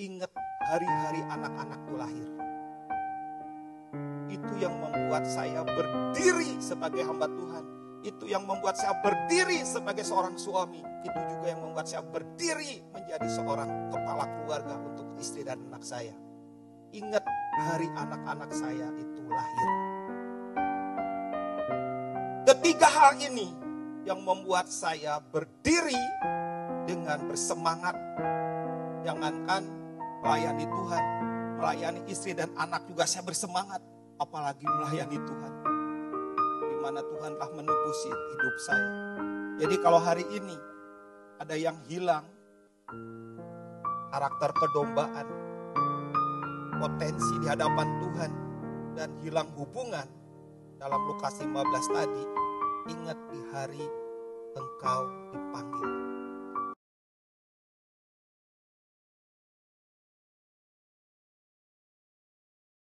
ingat hari-hari anak-anak itu lahir. Itu yang membuat saya berdiri sebagai hamba Tuhan. Itu yang membuat saya berdiri sebagai seorang suami. Itu juga yang membuat saya berdiri menjadi seorang kepala keluarga untuk istri dan anak saya. Ingat hari anak-anak saya itu lahir. Ketiga hal ini yang membuat saya berdiri dengan bersemangat. Jangankan melayani Tuhan, melayani istri dan anak juga saya bersemangat. Apalagi melayani Tuhan. Di mana Tuhan telah menebusi hidup saya. Jadi kalau hari ini ada yang hilang, karakter kedombaan, potensi di hadapan Tuhan, dan hilang hubungan dalam Lukas 15 tadi, ingat di hari engkau dipanggil